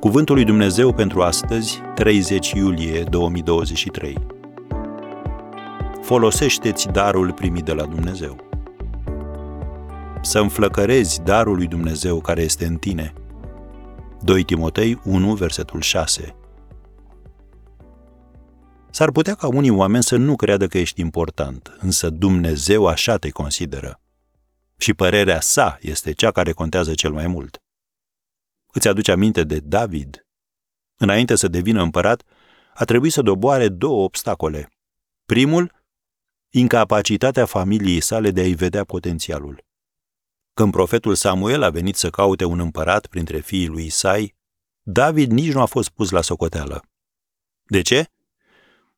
Cuvântul lui Dumnezeu pentru astăzi, 30 iulie 2023. Folosește-ți darul primit de la Dumnezeu. Să înflăcărezi darul lui Dumnezeu care este în tine. 2 Timotei 1, versetul 6. S-ar putea ca unii oameni să nu creadă că ești important, însă Dumnezeu așa te consideră. Și părerea sa este cea care contează cel mai mult. Îți aduce aminte de David? Înainte să devină împărat, a trebuit să doboare două obstacole. Primul, incapacitatea familiei sale de a-i vedea potențialul. Când profetul Samuel a venit să caute un împărat printre fiii lui Isai, David nici nu a fost pus la socoteală. De ce?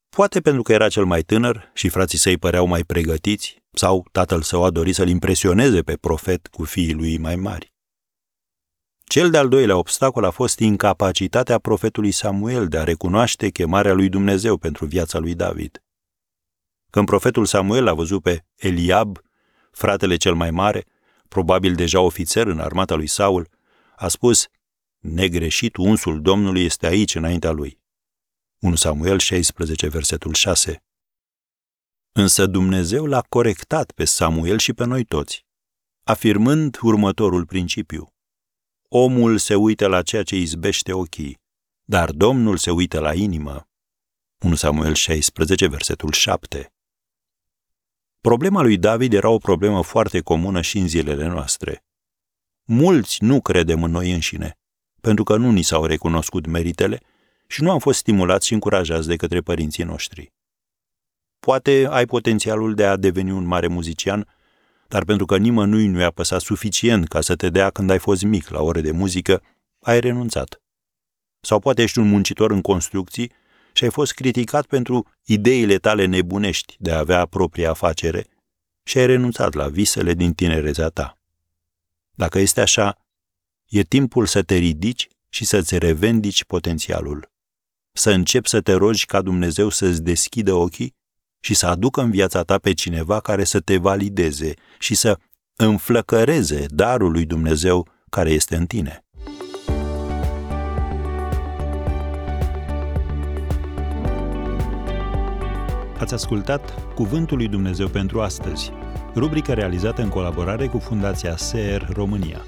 Poate pentru că era cel mai tânăr și frații săi păreau mai pregătiți, sau tatăl său a dorit să-l impresioneze pe profet cu fiii lui mai mari. Cel de-al doilea obstacol a fost incapacitatea profetului Samuel de a recunoaște chemarea lui Dumnezeu pentru viața lui David. Când profetul Samuel a văzut pe Eliab, fratele cel mai mare, probabil deja ofițer în armata lui Saul, a spus, negreșit unsul Domnului este aici înaintea lui. 1 Samuel 16, versetul 6. Însă Dumnezeu l-a corectat pe Samuel și pe noi toți, afirmând următorul principiu. Omul se uită la ceea ce izbește ochii, dar Domnul se uită la inimă. 1 Samuel 16, versetul 7. Problema lui David era o problemă foarte comună și în zilele noastre. Mulți nu credem în noi înșine, pentru că nu ni s-au recunoscut meritele și nu am fost stimulați și încurajați de către părinții noștri. Poate ai potențialul de a deveni un mare muzician, dar pentru că nimănui nu i-a păsat suficient ca să te dea când ai fost mic la ore de muzică, ai renunțat. Sau poate ești un muncitor în construcții și ai fost criticat pentru ideile tale nebunești de a avea propria afacere și ai renunțat la visele din tinerețea ta. Dacă este așa, e timpul să te ridici și să-ți revendici potențialul. Să începi să te rogi ca Dumnezeu să-ți deschidă ochii și să aducă în viața ta pe cineva care să te valideze și să înflăcăreze darul lui Dumnezeu care este în tine. Ați ascultat Cuvântul lui Dumnezeu pentru astăzi, rubrica realizată în colaborare cu Fundația SER România.